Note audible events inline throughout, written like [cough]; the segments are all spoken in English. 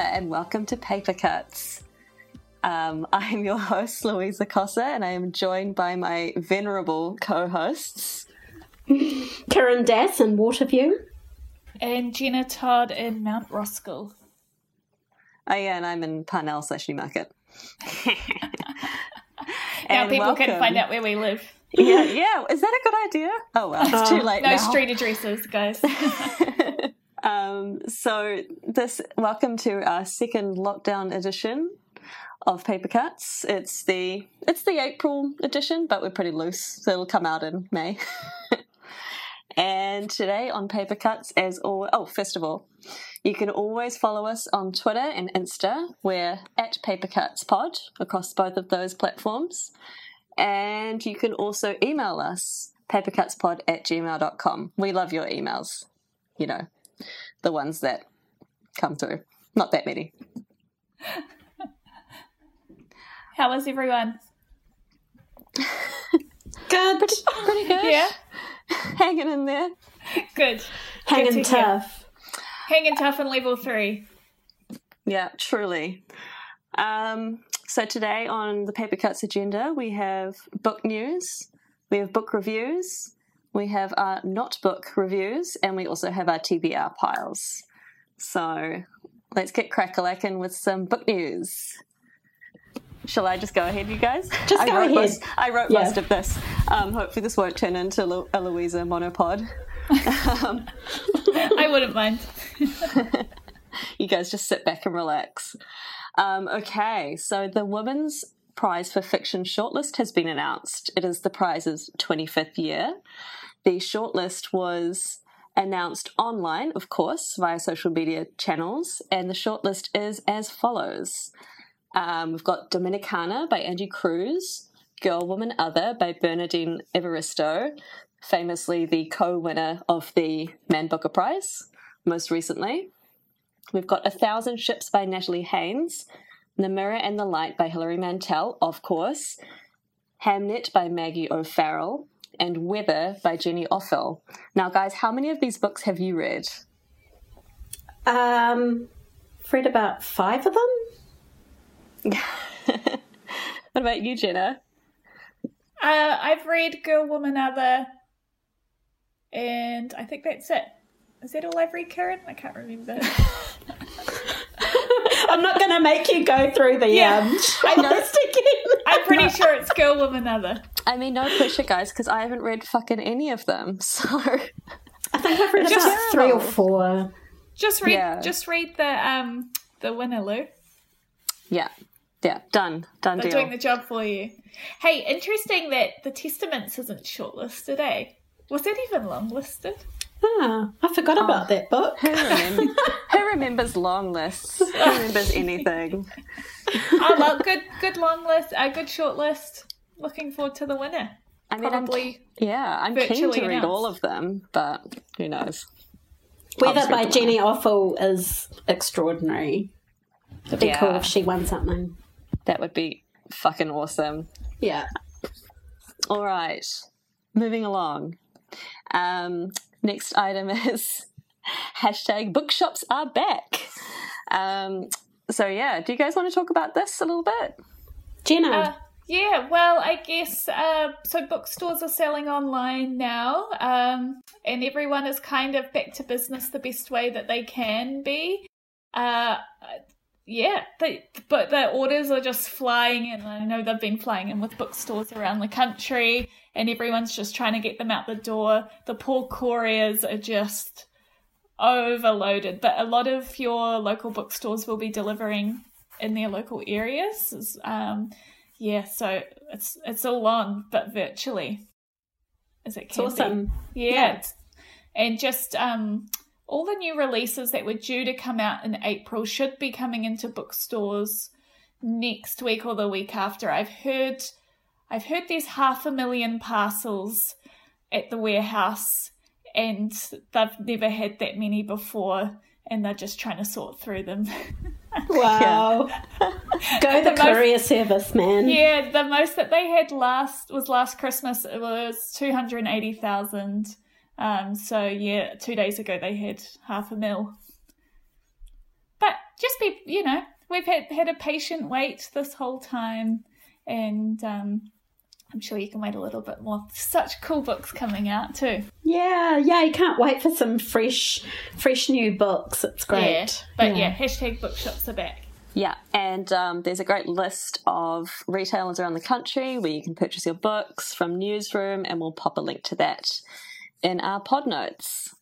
And welcome to Paper Cuts. Um, [laughs] I am your host, Louisa Kasza, and I am joined by my venerable co hosts. Kiran Dass in Waterview. And Jenna Todd in Mount Roskill. Oh, yeah, and I'm in Parnell slash Newmarket. Now And people can find out where we live. Yeah, yeah. Is that a good idea? Oh, well, it's too late No now. street addresses, guys. [laughs] [laughs] Um, so this welcome to our second lockdown edition of Paper Cuts. It's the it's the April edition, but we're pretty loose, so it'll come out in May. [laughs] and today on Paper Cuts, as all oh, first of all, you can always follow us on Twitter and Insta. We're at Paper Cuts Pod across both of those platforms. And you can also email us, papercutspod at gmail.com. We love your emails, you know, the ones that come through. Not that many. [laughs] How was everyone? [laughs] Good. Pretty good. Yeah? [laughs] Hanging in there. Good. Hanging Good to hear. tough. Hanging tough in level three. Yeah, truly. Um, so today on the Paper Cuts agenda, we have book news, we have book reviews, we have our not book reviews, and we also have our TBR piles. So let's get crackalacking with some book news. Shall I just go ahead, you guys? Just I go ahead. Most, I wrote Yeah. most of this. Um, hopefully, this won't turn into Lu- a Louisa monopod. [laughs] um, I wouldn't mind. [laughs] you guys just sit back and relax. Um, okay, so the Women's Prize for Fiction shortlist has been announced. It is the prize's 25th year. The shortlist was announced online, of course, via social media channels, and the shortlist is as follows. Um, we've got Dominicana by Angie Cruz, Girl, Woman, Other by Bernardine Evaristo, famously the co-winner of the Man Booker Prize most recently. We've got A Thousand Ships by Natalie Haynes, The Mirror and the Light by Hilary Mantel, of course, Hamnet by Maggie O'Farrell, and Weather by Jenny Offill. Now, guys, how many of these books have you read? Um, I've read about five of them. [laughs] What about you, Jenna? Uh, I've read Girl, Woman, Other, and I think that's it. Is that all I've read, Kiran? I can't remember. [laughs] I'm not going to make you go through the Yeah. um, shortlist again. I'm pretty sure it's Girl, Woman, Other. I mean, no pressure, guys, because I haven't read fucking any of them. [laughs] So, I think I've read Just about three or four. Just read, Yeah. just read the um the winner, Lou. yeah, yeah, done, done They're deal. doing the job for you. Hey, interesting that the Testaments isn't shortlisted, eh? Was that even longlisted? Ah, I forgot about that book. Who, remem- [laughs] who remembers long lists? Who remembers anything? oh, well, good, good long list, a good short list. Looking forward to the winner. I mean, I'm, Probably. yeah, I'm keen virtually to read announced. all of them, but who knows? Weather just by Jenny Offill is extraordinary. It'd be Yeah. cool if she won something. That would be fucking awesome. Yeah. All right, moving along. Um, next item [laughs] is hashtag bookshops are back. Um, so yeah, do you guys want to talk about this a little bit? Jenna. Uh, Yeah, well, I guess uh, so. Bookstores are selling online now, um, and everyone is kind of back to business the best way that they can be. Uh, yeah, but but the orders are just flying in. I know they've been flying in with bookstores around the country, and everyone's just trying to get them out the door. The poor couriers are just overloaded, but a lot of your local bookstores will be delivering in their local areas. Um, yeah, so it's it's all on, but virtually, as it can it's awesome. be. Yeah, yeah. and just um, all the new releases that were due to come out in April should be coming into bookstores next week or the week after. I've heard I've heard there's half a million parcels at the warehouse and they've never had that many before and they're just trying to sort through them. [laughs] wow. [laughs] Go the, the courier most, service, man. Yeah, the most that they had last was last Christmas. It was 280,000. Um, so yeah, two days ago they had half a mil. But just be, you know, we've had, had a patient wait this whole time and um, I'm sure you can wait a little bit more. Such cool books coming out too. Yeah, yeah, you can't wait for some fresh, fresh new books. It's great. Yeah, but yeah, yeah hashtag bookshops are back. Yeah, and um, there's a great list of retailers around the country where you can purchase your books from Newsroom, and we'll pop a link to that in our pod notes.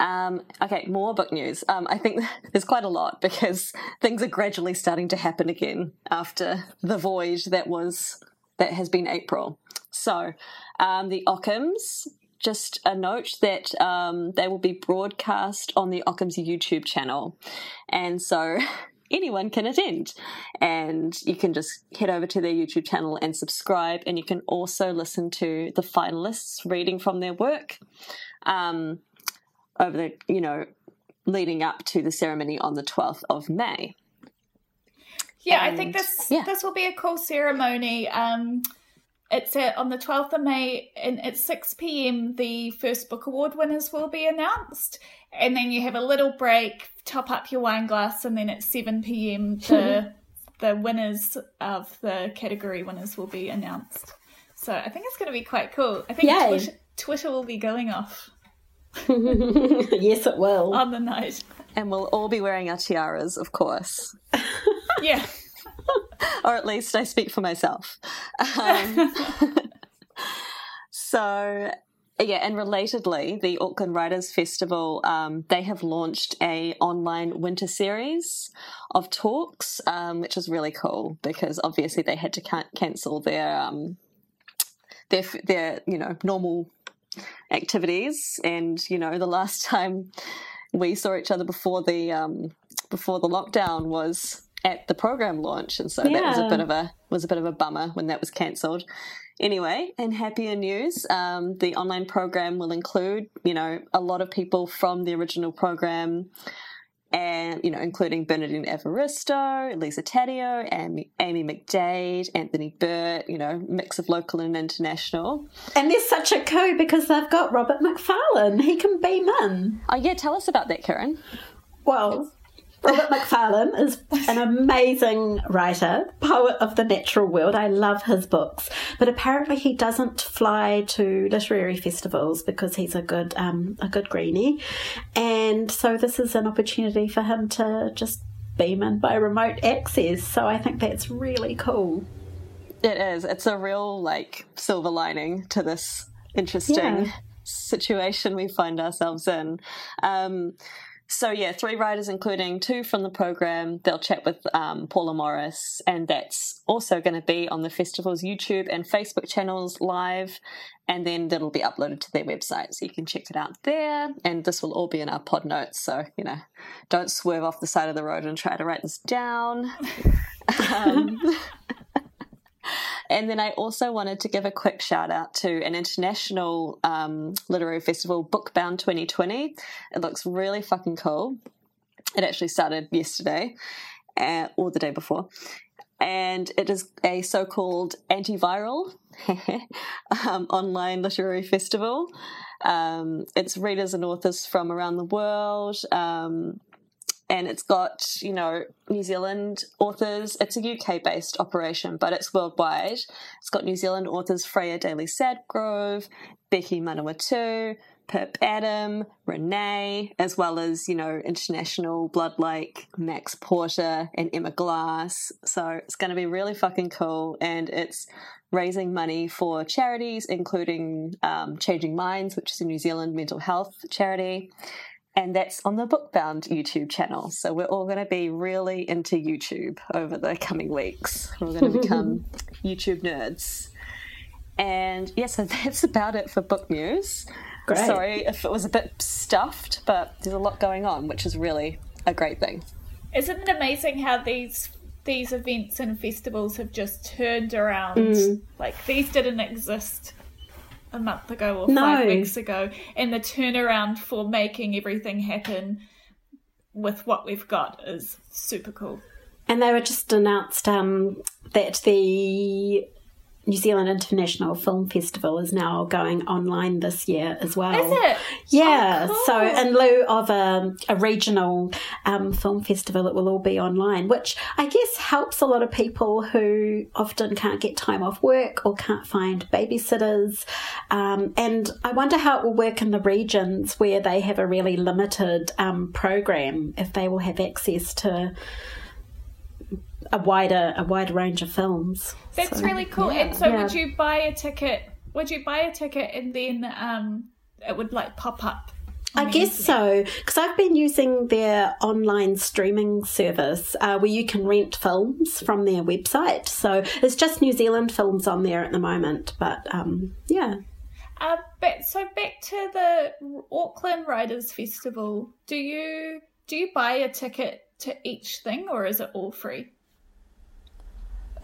Um, okay, more book news. Um, I think [laughs] there's quite a lot because things are gradually starting to happen again after the void that was that has been April. So, um, the Ockhams, just a note that um, they will be broadcast on the Ockhams YouTube channel. And so [laughs] anyone can attend. And you can just head over to their YouTube channel and subscribe. And you can also listen to the finalists reading from their work um, over the, you know, leading up to the ceremony on the 12th of May. Yeah, and, I think this yeah. this will be a cool ceremony. Um, it's at, on the 12th of May, and at 6 p.m., the first book award winners will be announced. And then you have a little break, top up your wine glass, and then at 7 p.m., the, [laughs] the winners of the category winners will be announced. So I think it's going to be quite cool. I think Twitter, Twitter will be going off. [laughs] yes, it will. On the night. And we'll all be wearing our tiaras, of course. [laughs] yeah. [laughs] or at least I speak for myself. Um, [laughs] so, yeah, and relatedly, the Auckland Writers Festival um, they have launched a online winter series of talks, um, which is really cool because obviously they had to can- cancel their um, their their you know normal activities, and you know the last [laughs] time we saw each other before the um, before the lockdown was at the program launch, and so yeah. that was a bit of a was a bit of a bummer when that was cancelled. Anyway, and happier news, um, the online program will include, you know, a lot of people from the original program, and you know, including Bernardine Evaristo, Lisa Taddeo, and Amy McDaid, Anthony Byrt, you know, mix of local and international. And there's such a coup because they've got Robert Macfarlane. He can beam in. Oh yeah, tell us about that, Kiran. Well, Robert Macfarlane is an [laughs] amazing writer, poet of the natural world. I love his books, but apparently he doesn't fly to literary festivals because he's a good um, a good greenie, and so this is an opportunity for him to just beam in by remote access. So I think that's really cool. It is. It's a real like silver lining to this interesting yeah. situation we find ourselves in. Um, so yeah, three writers, including two from the program. They'll chat with um, Paula Morris, and that's also going to be on the festival's YouTube and Facebook channels live, and then that'll be uploaded to their website, so you can check it out there. And this will all be in our pod notes, so you know, don't swerve off the side of the road and try to write this down. [laughs] um, [laughs] and then I also wanted to give a quick shout out to an international um, literary festival, Bookbound 2020. It looks really fucking cool. It actually started yesterday uh, or the day before. And it is a so called antiviral [laughs] um, online literary festival. Um, it's readers and authors from around the world. Um, and it's got, you know, New Zealand authors. It's a UK based operation, but it's worldwide. It's got New Zealand authors Freya Daly Sadgrove, Becky Manawatu, Pip Adam, Renee, as well as, you know, international blood like Max Porter and Emma Glass. So it's going to be really fucking cool. And it's raising money for charities, including um, Changing Minds, which is a New Zealand mental health charity. And that's on the Bookbound YouTube channel. So we're all going to be really into YouTube over the coming weeks. We're going to become [laughs] YouTube nerds. And yeah, so [laughs] that's about it for book news. Great. Sorry if it was a bit stuffed, but there's a lot going on, which is really a great thing. Isn't it amazing how these these events and festivals have just turned around? Mm. Like these didn't exist a month ago or No. five weeks ago, and the turnaround for making everything happen with what we've got is super cool. And they were just announced um, that the New Zealand International Film Festival is now going online this year as well. Is it? Yeah. Oh, cool. So in lieu of a, a regional um, film festival, it will all be online, which I guess helps a lot of people who often can't get time off work or can't find babysitters. Um, and I wonder how it will work in the regions where they have a really limited um, program, if they will have access to a wider a wider range of films. That's So, really cool. yeah. And so, Yeah. would you buy a ticket? Would you buy a ticket and then um, it would like pop up? I guess so, because I've been using their online streaming service uh, where you can rent films from their website. So it's just New Zealand films on there at the moment, but um, yeah. Uh, but so back to the Auckland Writers Festival. Do you do you buy a ticket to each thing, or is it all free?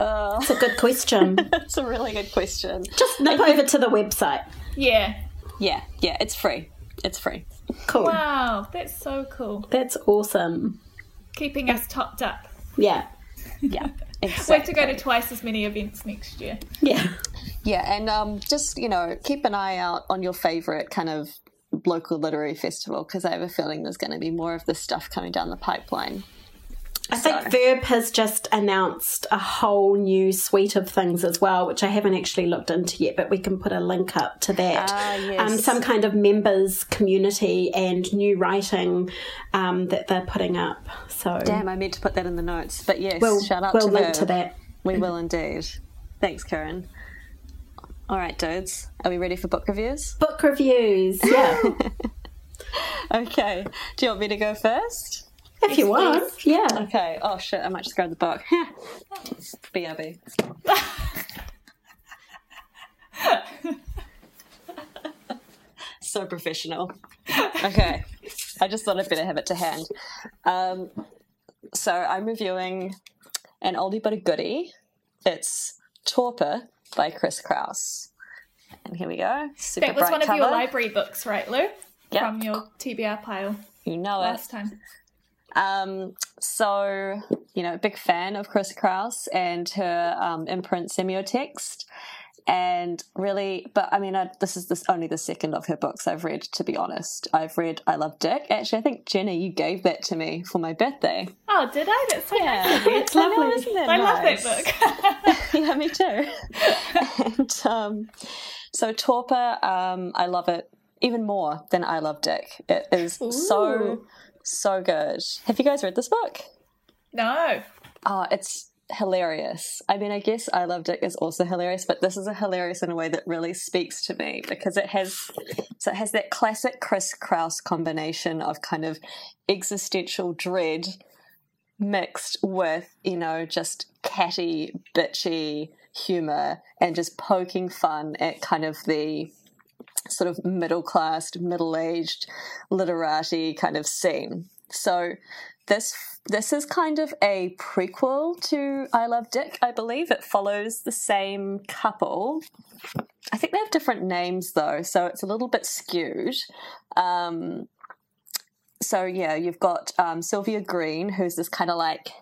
Uh, That's a good question. [laughs] that's a really good question. just nip over to the website. Yeah. Yeah, yeah, it's free. It's free. Cool. Wow, that's so cool. That's awesome. Keeping us topped up. Yeah. Yeah, [laughs] We exactly. have to go to twice as many events next year. Yeah. Yeah, and um, just you know, keep an eye out on your favorite kind of local literary festival because I have a feeling there's going to be more of this stuff coming down the pipeline. I think So- Verb has just announced a whole new suite of things as well, which I haven't actually looked into yet, but we can put a link up to that. Ah, yes. um, some kind of members community and new writing um, that they're putting up. So Damn, I meant to put that in the notes, but yes, we'll, shout out we'll to link Verb. to that. We will indeed. Thanks, Kiran. All right, dudes, are we ready for book reviews? Book reviews, yeah, [laughs] Okay. Do you want me to go first? If you want, yeah. Okay. Oh shit! I might just grab the book. [laughs] BRB. [laughs] so professional. Okay. I just thought I'd better have it to hand. Um, so I'm reviewing an oldie but a goodie. It's Torpor by Chris Kraus. And here we go. Super That was bright one of cover. your library books, right, Lou? Yep. From your TBR pile You know it. last time. Um, so, you know, big fan of Chris Kraus and her um, imprint semiotext. And really, but I mean, I, this is this only the second of her books I've read, to be honest. I've read I Love Dick. Actually, I think, Jenny, you gave that to me for my birthday. Oh, did I? That's so Yeah, nice. it's lovely. isn't it I love nice? that book. [laughs] [laughs] yeah, me too. and um, so Torpor, um, I love it even more than I Love Dick. It is Ooh. so good. Have you guys read this book? no. Oh, it's hilarious. I mean, I guess I Love Dick is also hilarious, but this is a hilarious in a way that really speaks to me because it has so it has that classic Chris Kraus combination of kind of existential dread mixed with, you know, just catty, bitchy humor and just poking fun at kind of the sort of middle class, middle aged literati kind of scene. So this this is kind of a prequel to I Love Dick, I believe. It follows the same couple. I think they have different names though, so it's a little bit skewed. Um, so yeah, you've got um, Sylvia Green, who's this kind of like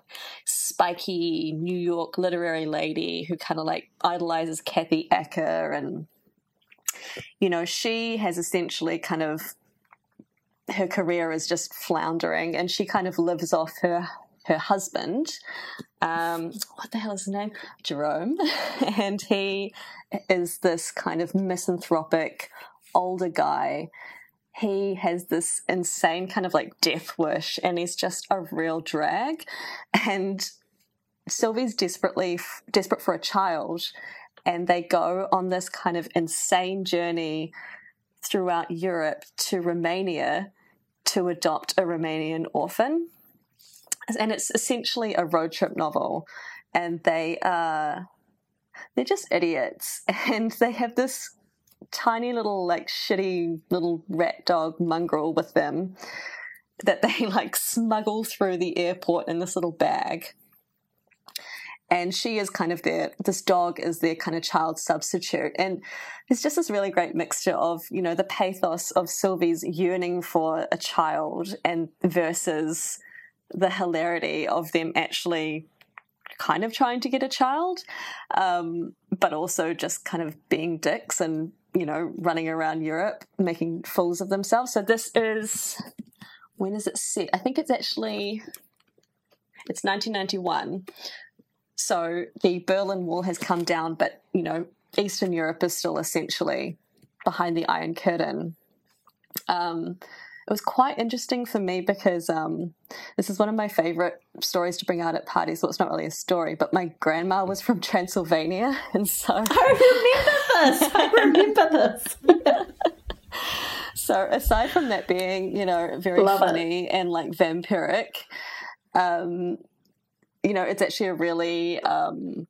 spiky New York literary lady who kind of like idolizes Kathy Acker, and you know she has essentially kind of her career is just floundering, and she kind of lives off her her husband. Um, what the hell is his name? Jerome, [laughs] and he is this kind of misanthropic older guy. He has this insane kind of like death wish, and he's just a real drag. And Sylvie's desperately desperate for a child, and they go on this kind of insane journey throughout Europe to Romania to adopt a Romanian orphan. And it's essentially a road trip novel. And they are, they're just idiots. [laughs] And they have this tiny little, like, shitty little rat dog mongrel with them that they, like, smuggle through the airport in this little bag and she is kind of their this dog is their kind of child substitute. And there's just this really great mixture of you know the pathos of sylvie's yearning for a child and versus the hilarity of them actually kind of trying to get a child um, but also just kind of being dicks and you know running around europe making fools of themselves. So this is when is it set? I think it's actually it's 1991 so the Berlin Wall has come down, but you know, Eastern Europe is still essentially behind the Iron Curtain. Um, it was quite interesting for me because um, this is one of my favorite stories to bring out at parties. Well, it's not really a story, but my grandma was from Transylvania, [laughs] and so I remember this. I [laughs] remember this. so aside from that being, you know, very Love funny it. and like vampiric, um, you know, it's actually a really um,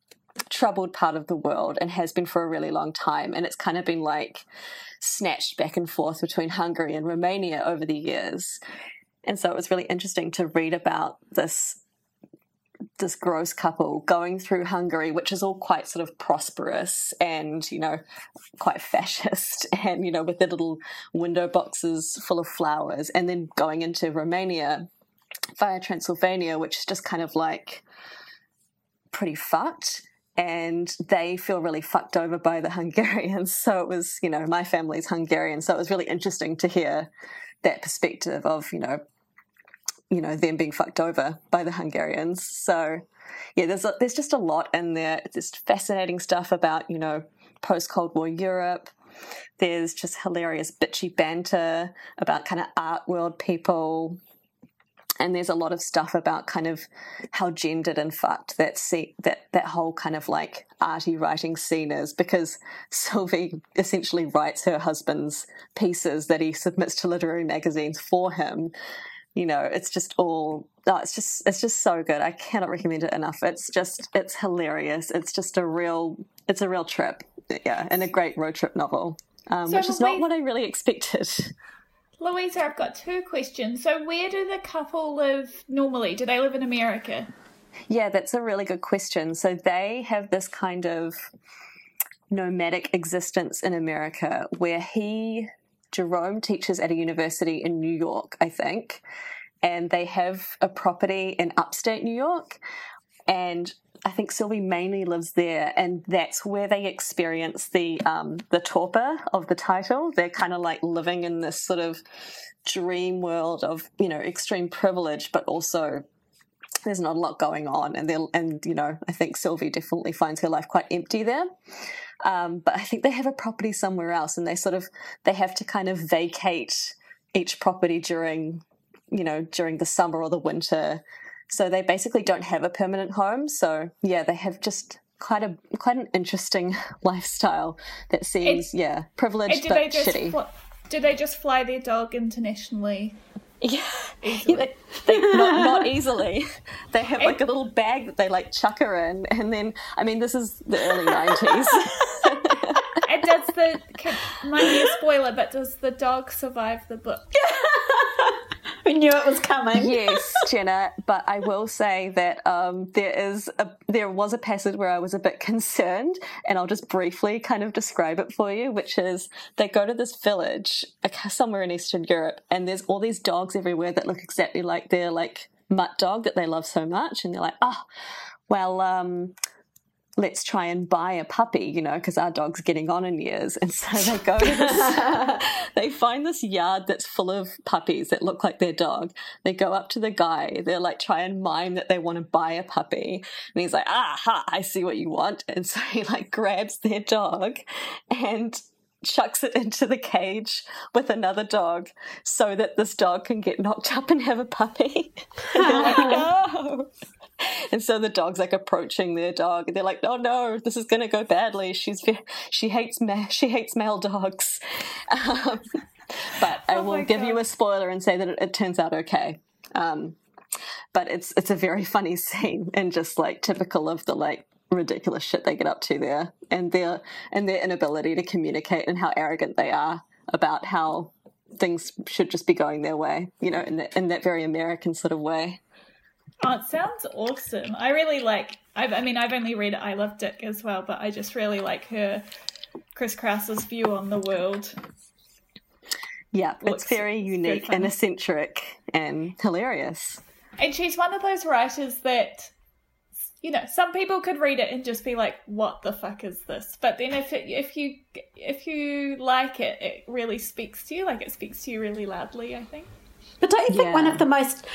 troubled part of the world and has been for a really long time. And it's kind of been like snatched back and forth between Hungary and Romania over the years. And so it was really interesting to read about this this gross couple going through Hungary, which is all quite sort of prosperous and, you know, quite fascist [laughs] and, you know, with their little window boxes full of flowers, and then going into Romania via Transylvania, which is just kind of like pretty fucked. And they feel really fucked over by the [laughs] Hungarians. So it was, you know, my family's Hungarian. So it was really interesting to hear that perspective of, you know, you know, them being fucked over by the Hungarians. So yeah, there's a, there's just a lot in there. It's just fascinating stuff about, you know, post Cold War Europe. There's just hilarious bitchy banter about kind of art world people, and there's a lot of stuff about kind of how gendered and fucked that that that whole kind of like arty writing scene is because [laughs] Sylvie essentially writes her husband's pieces that he submits to literary magazines for him. You know, it's just all oh, it's just it's just so good. I cannot recommend it enough. It's just it's hilarious. It's just a real it's a real trip. Yeah, and a great road trip novel. Um, so which is not what I really expected. [laughs] Louisa, I've got two questions. So, where do the couple live normally? Do they live in America? Yeah, that's a really good question. So, they have this kind of nomadic existence in America where he, Jerome, teaches at a university in New York, I think, and they have a property in upstate New York. And I think Sylvie mainly lives there, and that's where they experience the um, the torpor of the title. They're kind of like living in this sort of dream world of you know extreme privilege, but also there's not a lot going on, and they and you know I think Sylvie definitely finds her life quite empty there. Um, but I think they have a property somewhere else, and they sort of they have to kind of vacate each property during you know during the summer or the winter so they basically don't have a permanent home. So yeah, they have just quite a quite an interesting [laughs] lifestyle that seems yeah privileged but shitty. Fl- do they just fly their dog internationally? Yeah, yeah they, they, not, not [laughs] easily. They have like a little bag that they like chuck her in, and then I mean, this is the early nineties. [laughs] and does the might be a spoiler, but does the dog survive the book? [laughs] we knew it was coming. yes, Jenna. But I will say that um, there is a there was a passage where I was a bit concerned, and I'll just briefly kind of describe it for you. Which is they go to this village somewhere in Eastern Europe, and there's all these dogs everywhere that look exactly like their like mutt dog that they love so much, and they're like, oh, well, um, let's try and buy a puppy, you know, because our dog's getting on in years. And so they go to this, [laughs] they find this yard that's full of puppies that look like their dog. They go up to the guy, they're like, try and mime that they want to buy a puppy. And he's like, ah, ha, I see what you want. And so he like grabs their dog and chucks it into the cage with another dog so that this dog can get knocked up and have a puppy. [laughs] and they're like, [laughs] no. [laughs] And so the dog's like approaching their dog, and they're like, "Oh no, this is going to go badly. She's she hates ma- [laughs] she hates male dogs." [laughs] Um, but I Oh will give God. you a spoiler and say that it, it turns out okay. Um, but it's it's a very funny scene and just like typical of the like ridiculous shit they get up to there and their and their inability to communicate and how arrogant they are about how things should just be going their way you know in that in that very american sort of way Oh, it sounds awesome. I really like. I've, I mean, I've only read I Love Dick as well, but I just really like her, Chris Kraus's view on the world. yeah Looks it's very very unique funny. and eccentric and hilarious And she's one of those writers that, you know, some people could read it and just be like, "What the fuck is this?" But then if it, if you if you like it, it really speaks to you. Like it speaks to you really loudly. I think. But don't you think one of the most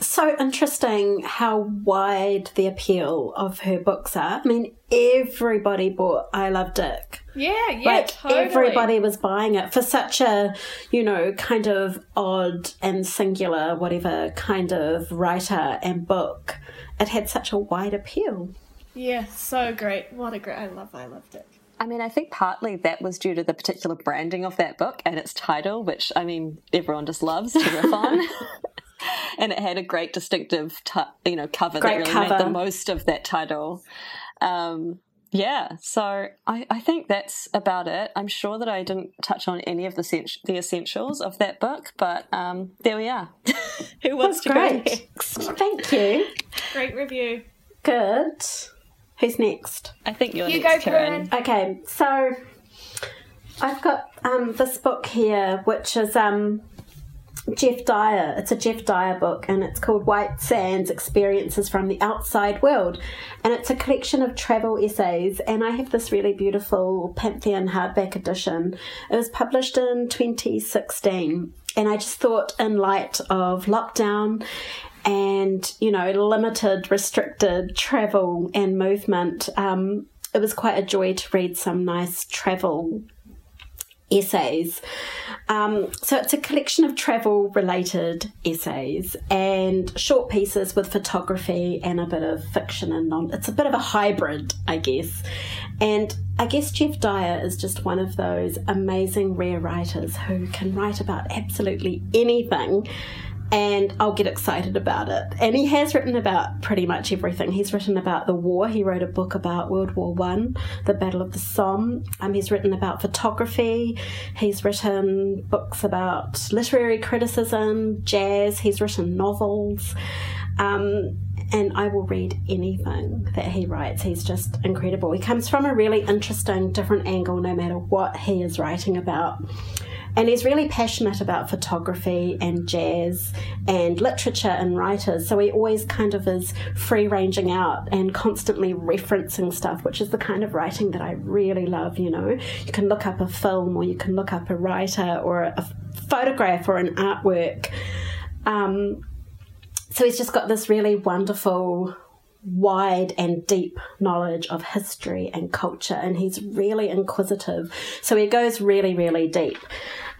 so interesting how wide the appeal of her books are? I mean, everybody bought I Love Dick. Yeah, yeah, like totally. everybody was buying it for such a, you know, kind of odd and singular, whatever kind of writer and book. It had such a wide appeal. Yeah, so great. What a great. I love. I loved it. I mean, I think partly that was due to the particular branding of that book and its title, which I mean, everyone just loves to riff on. [laughs] [laughs] and it had a great distinctive, ti you know, cover Great that really cover. made the most of that title. Um, yeah, so I, I think that's about it. I'm sure that I didn't touch on any of the sen- the essentials of that book, but um, there we are. [laughs] Who wants That's to go great. next? Thank you. Great review. Good. Who's next? I think you're You next, go, Kiran. Kiran. Okay, so I've got um, this book here, which is um, Geoff Dyer. It's a Geoff Dyer book, and it's called White Sands Experiences from the Outside World. And it's a collection of travel essays. And I have this really beautiful Pantheon hardback edition. It was published in 2016. And I just thought, in light of lockdown and, you know, limited, restricted travel and movement, um, it was quite a joy to read some nice travel essays. Um, so it's a collection of travel related essays and short pieces with photography and a bit of fiction and non. It's a bit of a hybrid, I guess. And I guess Geoff Dyer is just one of those amazing rare writers who can write about absolutely anything and I'll get excited about it. And he has written about pretty much everything. He's written about the war. He wrote a book about World War One, the Battle of the Somme. Um, he's written about photography. He's written books about literary criticism, jazz. He's written novels. Um, and I will read anything that he writes. He's just incredible. He comes from a really interesting, different angle no matter what he is writing about. And he's really passionate about photography and jazz and literature and writers. So he always kind of is free ranging out and constantly referencing stuff, which is the kind of writing that I really love. You know, you can look up a film or you can look up a writer or a photograph or an artwork. Um, so he's just got this really wonderful wide and deep knowledge of history and culture and he's really inquisitive so he goes really really deep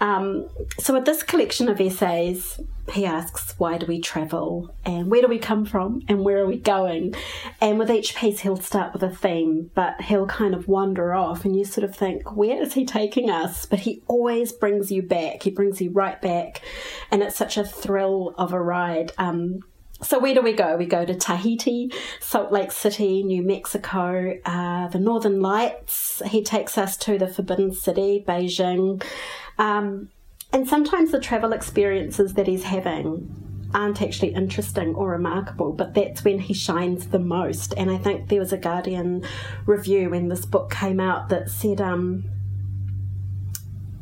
um, so with this collection of essays he asks why do we travel and where do we come from and where are we going and with each piece he'll start with a theme but he'll kind of wander off and you sort of think where is he taking us but he always brings you back he brings you right back and it's such a thrill of a ride um, so where do we go? We go to Tahiti, Salt Lake City, New Mexico, uh, the Northern Lights. He takes us to the Forbidden City, Beijing. Um, and sometimes the travel experiences that he's having aren't actually interesting or remarkable, but that's when he shines the most. And I think there was a Guardian review when this book came out that said, um,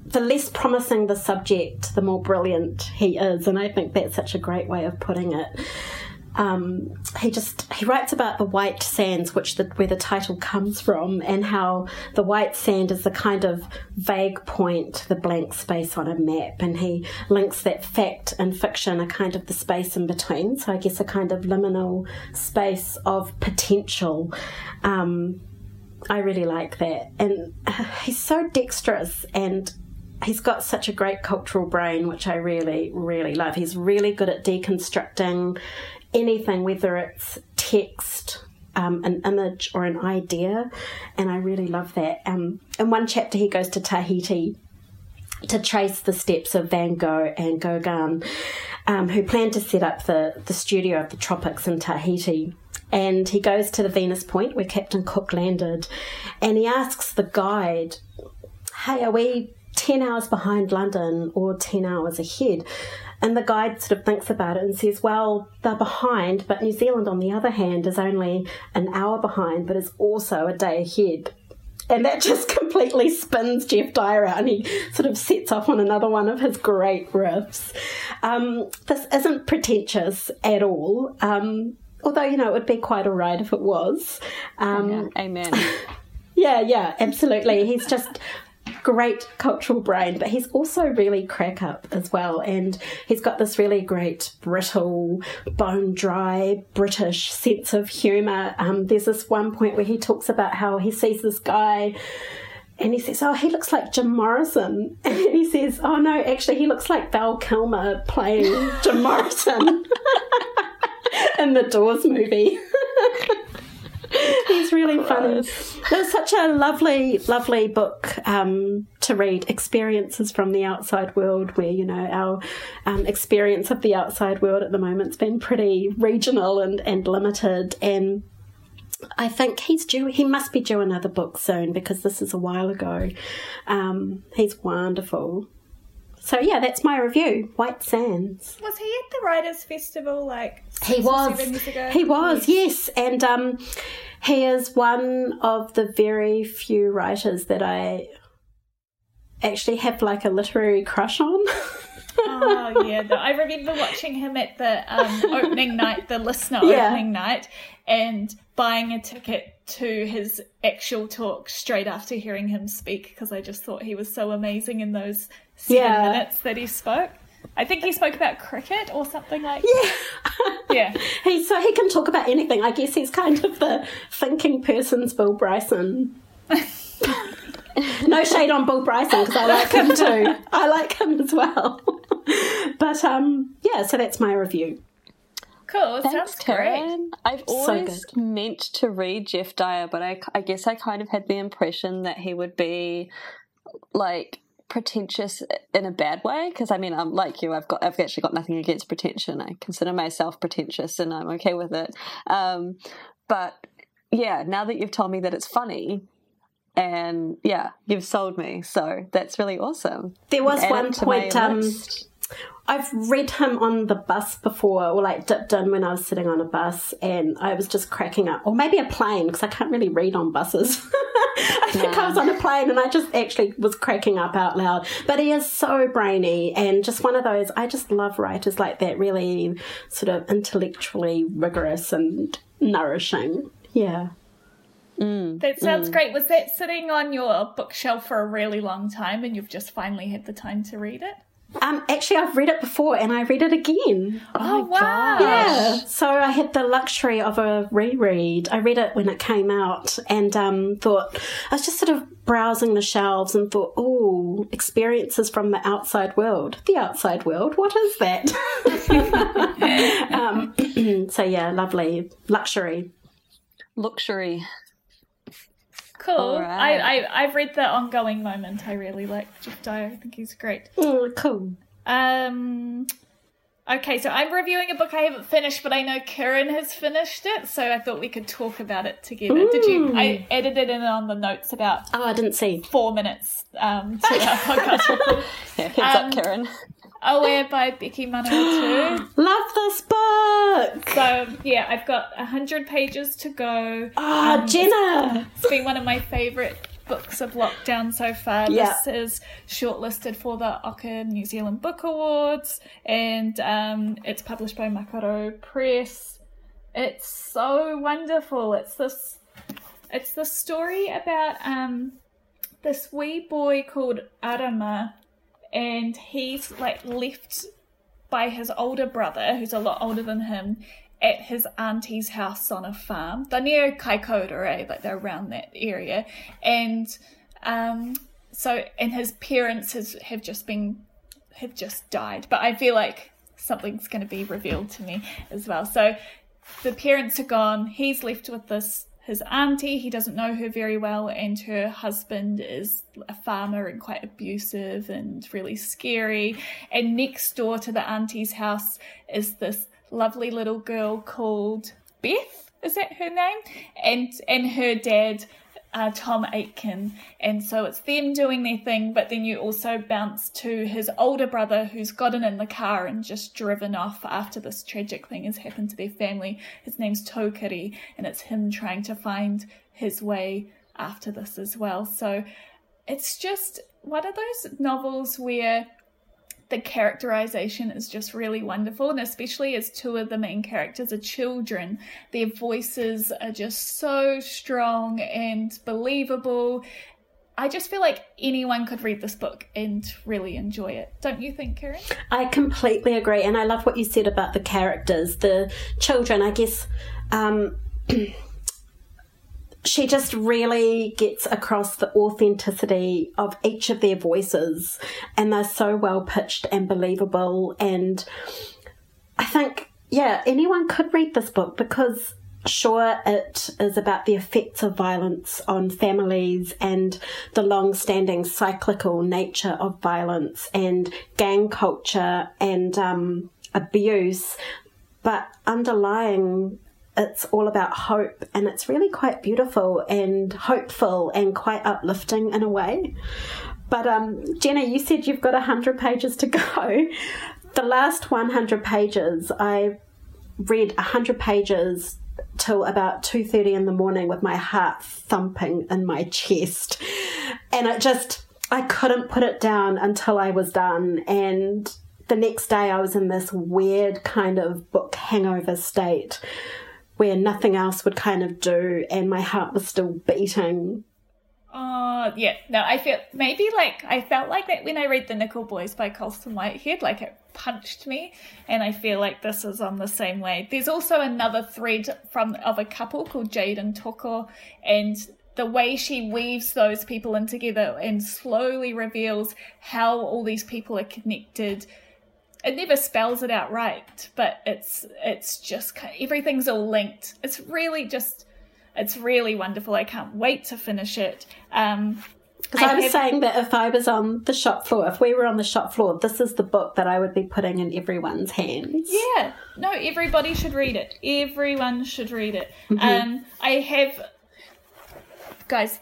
the less promising the subject, the more brilliant he is. And I think that's such a great way of putting it. Um, he just he writes about the white sands, which the, where the title comes from, and how the white sand is the kind of vague point, the blank space on a map, and he links that fact and fiction are kind of the space in between. So I guess a kind of liminal space of potential. Um, I really like that, and [sighs] he's so dexterous and he's got such a great cultural brain, which I really, really love. He's really good at deconstructing anything, whether it's text, um, an image, or an idea, and I really love that. Um, in one chapter, he goes to Tahiti to trace the steps of Van Gogh and Gauguin, um, who planned to set up the, the studio of the tropics in Tahiti. And he goes to the Venus Point where Captain Cook landed, and he asks the guide, Hey, are we 10 hours behind London or 10 hours ahead? And the guide sort of thinks about it and says, well, they're behind, but New Zealand, on the other hand, is only an hour behind, but is also a day ahead. And that [laughs] just completely spins Geoff Dyer out, and he sort of sets off on another one of his great riffs. Um, this isn't pretentious at all, um, although, you know, it would be quite all right if it was. Um, yeah, amen. [laughs] yeah, yeah, absolutely. He's just great cultural brain, but he's also really crack up as well. And he's got this really great, brittle, bone dry British sense of humour. Um, there's this one point where he talks about how he sees this guy and he says, Oh, he looks like Jim Morrison. [laughs] And he says, Oh, no, actually, he looks like Val Kilmer playing Jim [laughs] Morrison [laughs] in the Doors movie. He's really funny. It's such a lovely, lovely book um, to read. Experiences from the outside world, where you know our um, experience of the outside world at the moment's been pretty regional and and limited, and I think he's due. He must be due another book soon because this is a while ago. Um, he's wonderful. So yeah, that's my review. White Sands. Was he at the Writers' Festival like he was? He was, yes, and um, he is one of the very few writers that I actually have like a literary crush on. [laughs] oh yeah, I remember watching him at the um, [laughs] opening night, the listener yeah. opening night, and buying a ticket to his actual talk straight after hearing him speak because I just thought he was so amazing in those seven yeah. minutes that he spoke. I think he spoke about cricket or something like yeah. [laughs] yeah. he so he can talk about anything. I guess he's kind of the thinking person's Bill Bryson. [laughs] no shade on Bill Bryson because I like him too. [laughs] I like him as well. but um, yeah, so that's my review. Cool. Thanks, Sounds Kiran. Great. I've always so meant to read Geoff Dyer, but I, I guess I kind of had the impression that he would be like pretentious in a bad way because I mean I'm like you I've got I've actually got nothing against pretension. I consider myself pretentious and I'm okay with it. Um, but yeah now that you've told me that it's funny and yeah you've sold me so that's really awesome. There was one point um. I've read him on the bus before, or like dipped in when I was sitting on a bus, and I was just cracking up, or maybe a plane because I can't really read on buses. [laughs] I think I was on a plane and I just actually was cracking up out loud. But he is so brainy and just one of those. I just love writers like that, really sort of intellectually rigorous and nourishing. Yeah. Mm, that sounds mm. great. Was that sitting on your bookshelf for a really long time and you've just finally had the time to read it? Um, actually, I've read it before and I read it again. Oh, oh wow. Yeah. So I had the luxury of a reread. I read it when it came out and um, thought, I was just sort of browsing the shelves and thought, oh, experiences from the outside world. The outside world? What is that? [laughs] [laughs] um, [clears throat] so, yeah, lovely. Luxury. Luxury. Cool. Right. I, I I've read the ongoing moment. I really like Dyer. I think he's great. Mm, cool. Um. Okay, so I'm reviewing a book I haven't finished, but I know Kiran has finished it, so I thought we could talk about it together. Ooh. Did you? I edited in on the notes about. Oh, I didn't see. Four minutes um, to our podcast. [laughs] yeah, heads um, up, Kiran. Auē by Becky Manawatu. Love this book. So yeah, I've got hundred pages to go. Ah, oh, um, Jenna. It's been one of my favourite books of lockdown so far. Yeah. This is shortlisted for the Ockham New Zealand Book Awards, and um, it's published by Mākaro Press. It's so wonderful. It's this it's the story about um this wee boy called Arama and he's like left by his older brother, who's a lot older than him, at his auntie's house on a farm. They're near Kaikoura, like they're around that area. And um so and his parents has have just been have just died. But I feel like something's gonna be revealed to me as well. So the parents are gone, he's left with this his auntie, he doesn't know her very well, and her husband is a farmer and quite abusive and really scary. And next door to the auntie's house is this lovely little girl called Beth. Is that her name? And and her dad uh, Tom Aitken. And so it's them doing their thing, but then you also bounce to his older brother who's gotten in the car and just driven off after this tragic thing has happened to their family. His name's Taukiri, and it's him trying to find his way after this as well. So it's just one of those novels where the characterization is just really wonderful and especially as two of the main characters are children their voices are just so strong and believable I just feel like anyone could read this book and really enjoy it. Don't you think, Kiran? I completely agree. And I love what you said about the characters, the children. I guess um, [clears throat] she just really gets across the authenticity of each of their voices, and they're so well pitched and believable. And I think, yeah, anyone could read this book because sure it is about the effects of violence on families and the long standing cyclical nature of violence and gang culture and um, abuse, but underlying it's all about hope and it's really quite beautiful and hopeful and quite uplifting in a way. But um, Jenna, you said you've got 100 pages to [laughs] go. The last 100 pages, I read 100 pages till about 2.30 in the morning with my heart thumping in my chest. And it just, I couldn't put it down until I was done. And the next day I was in this weird kind of book hangover state where nothing else would kind of do and my heart was still beating. Oh, yeah. No, I feel maybe like I felt like that when I read The Nickel Boys by Colson Whitehead, like it punched me, and I feel like this is on the same way. There's also another thread from of a couple called Jade and Toko, and the way she weaves those people in together and slowly reveals how all these people are connected it never spells it out right, but it's it's just everything's all linked. It's really just it's really wonderful. I can't wait to finish it. Um, because I, I, was have... saying that if I was on the shop floor, if we were on the shop floor, this is the book that I would be putting in everyone's hands. Yeah, no, everybody should read it. Everyone should read it. Mm-hmm. Um, I have, guys,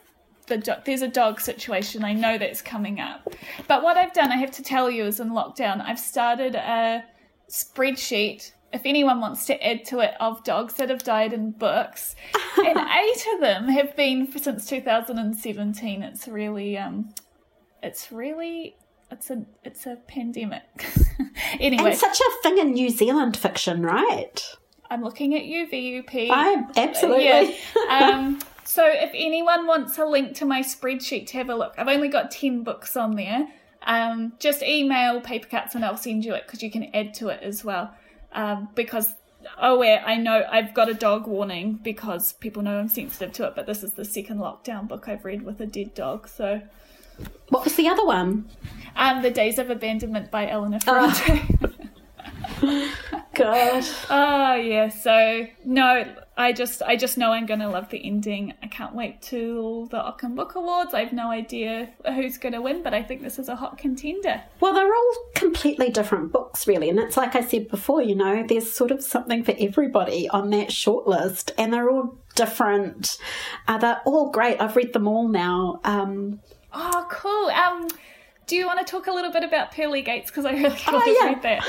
the do- there's a dog situation. I know that's coming up. But what I've done, I have to tell you, is in lockdown, I've started a spreadsheet. If anyone wants to add to it of dogs that have died in books, [laughs] and eight of them have been since 2017. It's really, um, it's really it's a it's a pandemic. [laughs] anyway, and such a thing in New Zealand fiction, right? I'm looking at you, VUP. I'm absolutely. Yeah. Um, [laughs] so if anyone wants a link to my spreadsheet to have a look, I've only got 10 books on there. Um, just email Papercuts and I'll send you it because you can add to it as well. Um, because, oh, yeah, I know I've got a dog warning because people know I'm sensitive to it, but this is the second lockdown book I've read with a dead dog. So. What was the other one? Um, the Days of Abandonment by Elena Ferrante. Oh. [laughs] [laughs] God. Oh yeah. So no, I just I just know I'm gonna love the ending. I can't wait till the Ockham Book Awards. I have no idea who's gonna win, but I think this is a hot contender. Well, they're all completely different books, really, and it's like I said before. You know, there's sort of something for everybody on that shortlist, and they're all different. Uh, they're all great. I've read them all now. Um, oh, cool. Um, do you want to talk a little bit about Pearly Gates? Because I really want oh, to read that.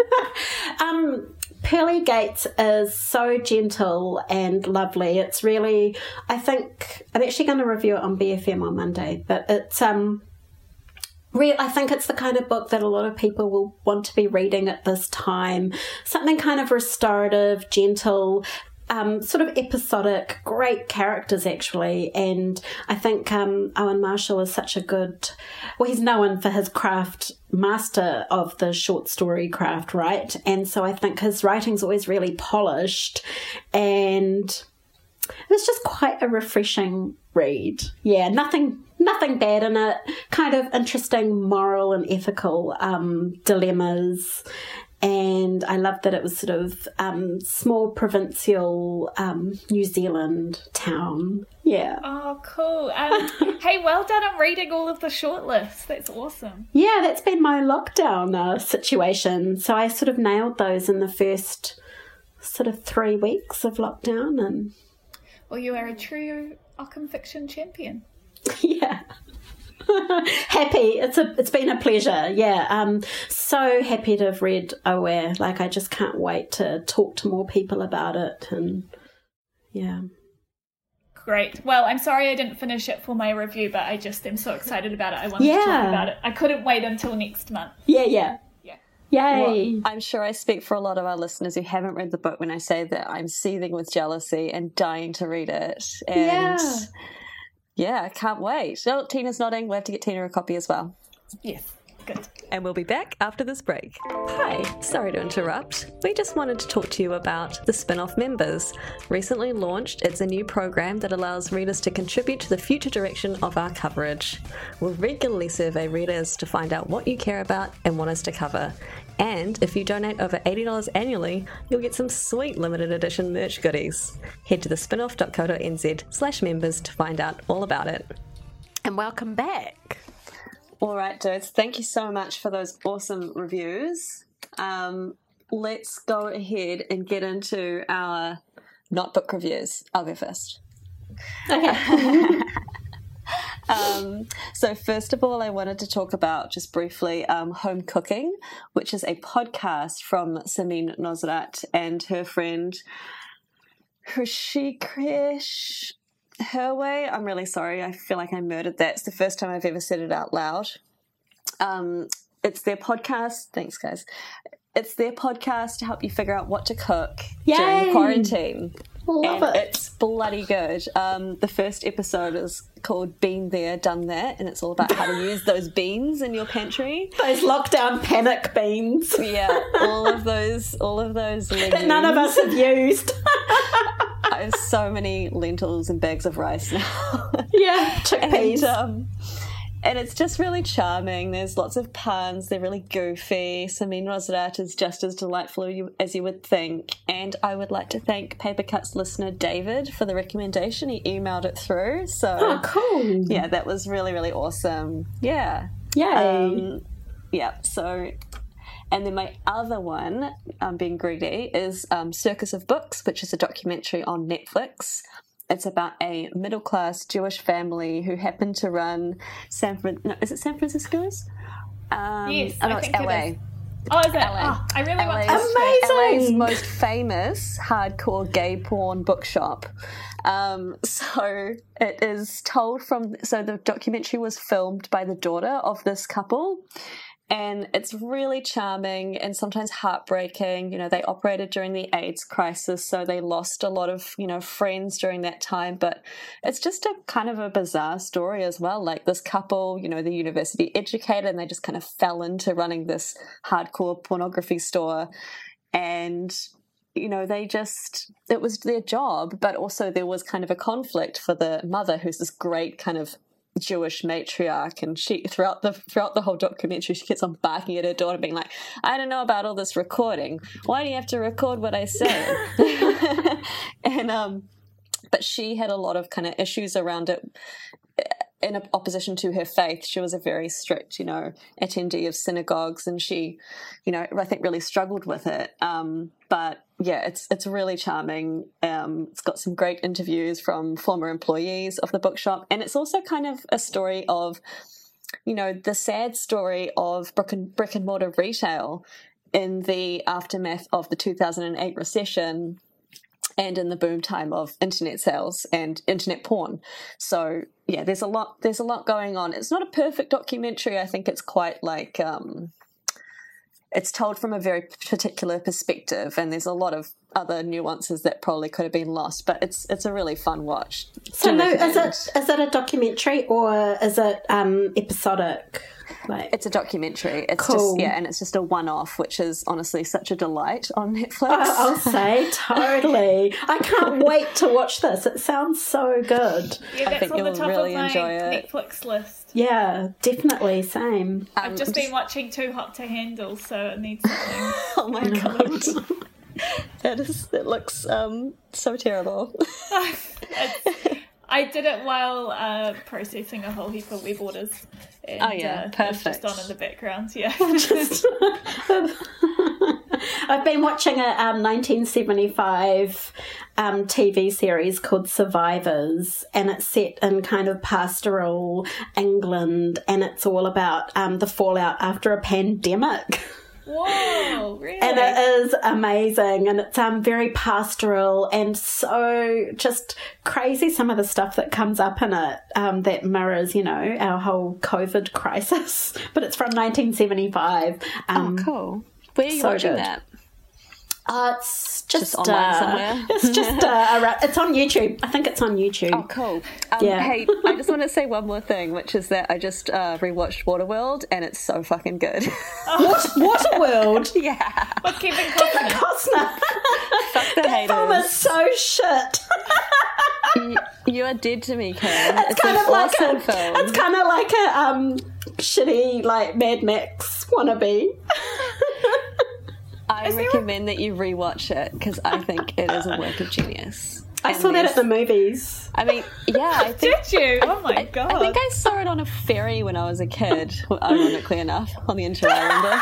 [laughs] um, Pearly Gates is so gentle and lovely. It's really, I think, I'm actually going to review it on BFM on Monday, but it's, um, I think it's the kind of book that a lot of people will want to be reading at this time. Something kind of restorative, gentle, um, sort of episodic, great characters actually. And I think um, Owen Marshall is such a good, well, he's known for his craft, master of the short story craft, right? And so I think his writing's always really polished and it was just quite a refreshing read. Yeah, nothing nothing bad in it. Kind of interesting moral and ethical um, dilemmas. And I loved that it was sort of um, small provincial um, New Zealand town. Yeah. Oh, cool. Um, [laughs] hey, well done on reading all of the shortlists. That's awesome. Yeah, that's been my lockdown uh, situation. So I sort of nailed those in the first sort of three weeks of lockdown. And well, you are a true Ockham fiction champion. [laughs] yeah. [laughs] happy. It's a it's been a pleasure. Yeah. Um so happy to have read Auē. Like I just can't wait to talk to more people about it and yeah. Great. Well, I'm sorry I didn't finish it for my review, but I just am so excited about it. I wanted yeah. to talk about it. I couldn't wait until next month. Yeah, yeah. Yeah. Yay. Well, I'm sure I speak for a lot of our listeners who haven't read the book when I say that I'm seething with jealousy and dying to read it. And yeah yeah, can't wait. Oh, Tina's nodding. We have to get Tina a copy as well. Yes, good. And we'll be back after this break. Hi, sorry to interrupt. We just wanted to talk to you about the spin off members. Recently launched, it's a new program that allows readers to contribute to the future direction of our coverage. We'll regularly survey readers to find out what you care about and want us to cover. And if you donate over $80 annually, you'll get some sweet limited edition merch goodies. Head to thespinoff.co.nz slash members to find out all about it. And welcome back. All right, dudes. Thank you so much for those awesome reviews. Um, let's go ahead and get into our not book reviews. I'll go first. Okay. [laughs] Um, so, first of all, I wanted to talk about just briefly um, Home Cooking, which is a podcast from Samin Nosrat and her friend Hrishikesh Hirway. I'm really sorry. I feel like I murdered that. It's the first time I've ever said it out loud. Um, it's their podcast. Thanks, guys. It's their podcast to help you figure out what to cook Yay! during quarantine. Love and it. It's bloody good. Um, the first episode is called Been There, Done That, and it's all about how to [laughs] use those beans in your pantry. Those lockdown panic beans. Yeah, all of those, all of those legumes. [laughs] that none of us have used. [laughs] I have so many lentils and bags of rice now. yeah, chickpeas. and, um, and it's just really charming. There's lots of puns. They're really goofy. Samin Nosrat is just as delightful as you would think. And I would like to thank Paper Cuts listener David for the recommendation. He emailed it through. So, oh, cool. Yeah, that was really, really awesome. Yeah. Yay. Um, yeah. So, and then my other one, um, being greedy, is um, Circus of Books, which is a documentary on Netflix. It's about a middle class Jewish family who happen to run San Fran. No, is it San Francisco's? Um, Yes, oh, no, I it's think it LA. is. Oh, is it? LA. Oh, I really want to LA's, watch it. Amazing. LA's most famous hardcore gay porn bookshop. Um, so it is told from. So the documentary was filmed by the daughter of this couple. And it's really charming and sometimes heartbreaking. You know, they operated during the AIDS crisis, so they lost a lot of, you know, friends during that time. But it's just a kind of a bizarre story as well. Like this couple, you know, the university educated and they just kind of fell into running this hardcore pornography store. And you know, they just, it was their job, but also there was kind of a conflict for the mother, who's this great kind of Jewish matriarch, and she throughout the throughout the whole documentary, she keeps on barking at her daughter, being like, "I don't know about all this recording. Why do you have to record what I say?" [laughs] [laughs] and um, but she had a lot of kind of issues around it in opposition to her faith. She was a very strict, you know, attendee of synagogues, and she, you know, I think really struggled with it. Um, but yeah, it's it's really charming. Um, it's got some great interviews from former employees of the bookshop, and it's also kind of a story of, you know, the sad story of brick and, brick and mortar retail in the aftermath of the 2008 recession and in the boom time of internet sales and internet porn. So yeah, there's a lot there's a lot going on. It's not a perfect documentary. I think it's quite like um, it's told from a very particular perspective, and there's a lot of other nuances that probably could have been lost. But it's it's a really fun watch. So, Do no, is it is it a documentary or is it um, episodic? Like, It's a documentary. It's Cool. just yeah, and it's just a one-off, which is honestly such a delight on Netflix. I- I'll say [laughs] totally. I can't wait to watch this. It sounds so good. Yeah, that's think on the you'll top really of my enjoy it. Netflix list. Yeah, definitely. Same. I've just been watching Too Hot to Handle, so it needs [laughs] something. oh my god, [laughs] that is that looks um, so terrible. [laughs] I did it while uh, processing a whole heap of web orders. And, Oh, yeah, uh, perfect. Just on in the background, yeah. [laughs] I've been watching a um, 1975 um, TV series called Survivors, and it's set in kind of pastoral England, and it's all about um, the fallout after a pandemic. Whoa, really? and it is amazing and it's um very pastoral and so just crazy some of the stuff that comes up in it um that mirrors you know our whole covid [laughs] crisis but it's from 1975 um cool. Where are you So watching good. that? Uh, it's just, online uh, somewhere? [laughs] it's just uh, around, it's on youtube i think it's on youtube Oh, cool. Um, Yeah. Hey, I just want to [laughs] say one more thing, which is that I just uh, rewatched Waterworld, and it's so fucking good. [laughs] what waterworld yeah, With Kevin Costner. Costner. fuck the that film is so shit. You, you are dead to me, Kiran. It's, kind an of like awesome a, film. it's kind of like a um, shitty like Mad Max wannabe. I recommend that you rewatch it because I think it is a work of genius. I And saw that at the movies. I mean, yeah, I [laughs] think. Did you? Oh my god. I think I saw it on a ferry when I was a kid, ironically enough, on the Inter Islander.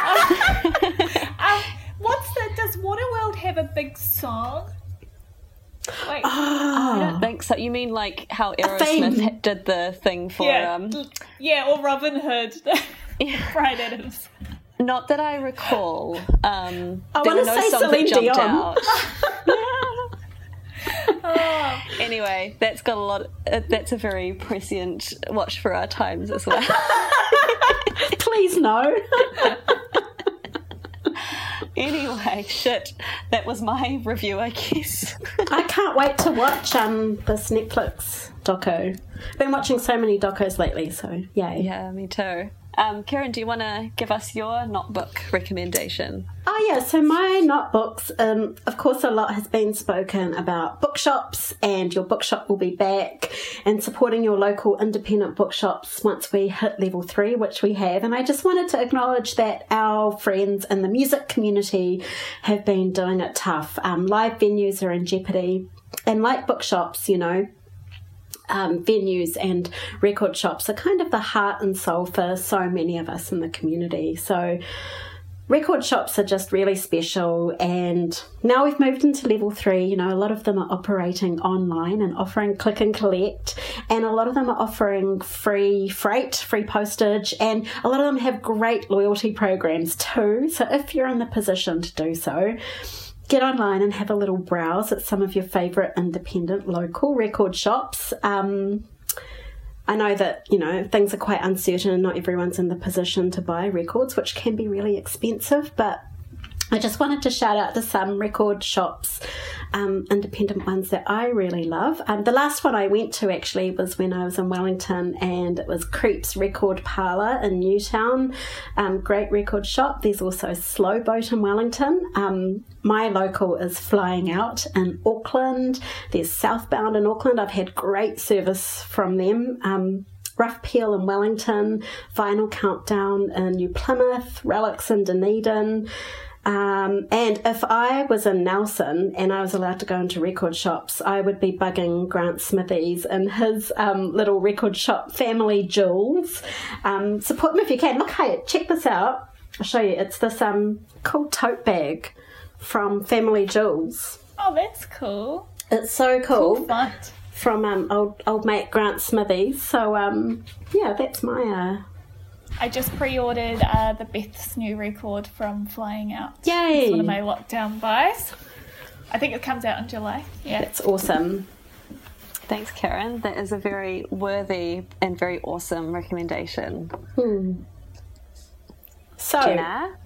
[laughs] Um, [laughs] what's that? Does Waterworld have a big song? Like, I don't think so. You mean like how Aerosmith did the thing for yeah, um yeah, or Robin Hood, Bryan Adams. Not that I recall. Um I there were wanna no say songs Celine that jumped Dion. out. Oh, [laughs] [laughs] Anyway, that's got a lot uh, that's a very prescient watch for our times as well. [laughs] Please no. anyway, shit. That was my review, I guess. I can't wait to watch um this Netflix doco. Been watching so many docos lately, so yay. yeah, me too. Um, Kiran, do you want to give us your not book recommendation? Oh yeah, so my not books. Um, of course, a lot has been spoken about bookshops, and your bookshop will be back, and supporting your local independent bookshops once we hit level three, which we have. And I just wanted to acknowledge that our friends in the music community have been doing it tough. Um, live venues are in jeopardy, and like bookshops, you know, um, venues and record shops are kind of the heart and soul for so many of us in the community. So, record shops are just really special. And now we've moved into level three, you know, a lot of them are operating online and offering click and collect, and a lot of them are offering free freight, free postage, and a lot of them have great loyalty programs too. So, if you're in the position to do so, get online and have a little browse at some of your favourite independent local record shops. Um, I know that, you know, things are quite uncertain and not everyone's in the position to buy records, which can be really expensive, but I just wanted to shout out to some record shops, um, independent ones that I really love. Um, the last one I went to actually was when I was in Wellington, and it was Creeps Record Parlour in Newtown. Um, great record shop. There's also Slow Boat in Wellington. Um, my local is Flying Out in Auckland. There's Southbound in Auckland. I've had great service from them. Um, Rough Peel in Wellington, Vinyl Countdown in New Plymouth, Relics in Dunedin. Um, and if I was in Nelson and I was allowed to go into record shops, I would be bugging Grant Smithies and his um, little record shop, Family Jewels. Um, support him if you can. Look, hey, check this out. I'll show you. It's this um, cool tote bag from Family Jewels. oh, that's cool. It's so cool Fun. from um, old old mate Grant Smithies. So um, yeah, that's my uh, I just pre-ordered uh, the Beth's new record from Flying Out. Yay. It's one of my lockdown buys. I think it comes out in July. Yeah. It's awesome. Thanks, Kiran. That is a very worthy and very awesome recommendation. So, Jenna?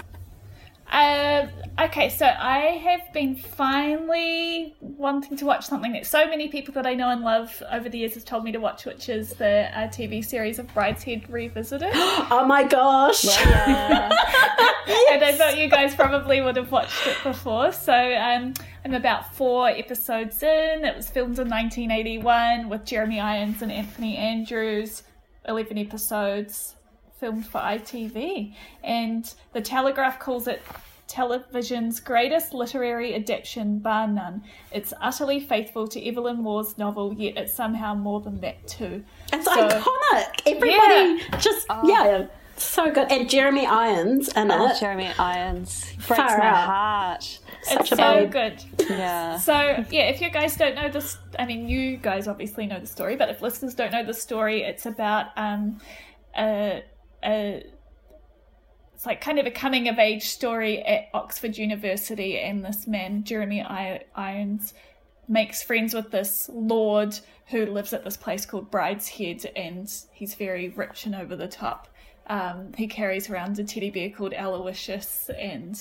Uh, okay, so I have been finally wanting to watch something that so many people that I know and love over the years have told me to watch, which is the uh, TV series of Brideshead Revisited. [gasps] oh my gosh. [laughs] and I thought you guys probably would have watched it before. So um, I'm about four episodes in. It was filmed in 1981 with Jeremy Irons and Anthony Andrews. 11 episodes filmed for ITV. And The Telegraph calls it television's greatest literary adaptation, bar none. It's utterly faithful to Evelyn Waugh's novel, yet it's somehow more than that too. It's So- iconic. Everybody just, yeah, so good. And Jeremy Irons in Oh, it. Jeremy Irons. Breaks Far my out. heart. Such it's a so babe. good. Yeah. So yeah, if you guys don't know this, I mean, you guys obviously know the story, but if listeners don't know the story, it's about um, a, a it's like kind of a coming of age story at Oxford University, and this man Jeremy Irons makes friends with this lord who lives at this place called Brideshead, and he's very rich and over the top. Um, he carries around a teddy bear called Aloysius, and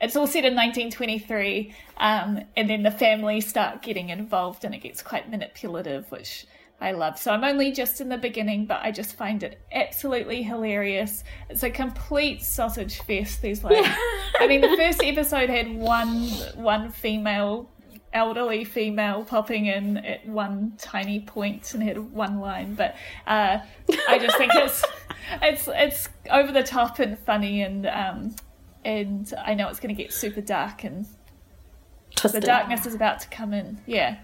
it's all set in 1923. Um, and then the family start getting involved, and it gets quite manipulative, which I love. So I'm only just in the beginning, but I just find it absolutely hilarious. It's a complete sausage fest. There's like, [laughs] I mean, the first episode had one one female elderly female popping in at one tiny point and had one line but uh, i just think it's [laughs] it's it's over the top and funny and um and i know it's going to get super dark and the darkness is about to come in yeah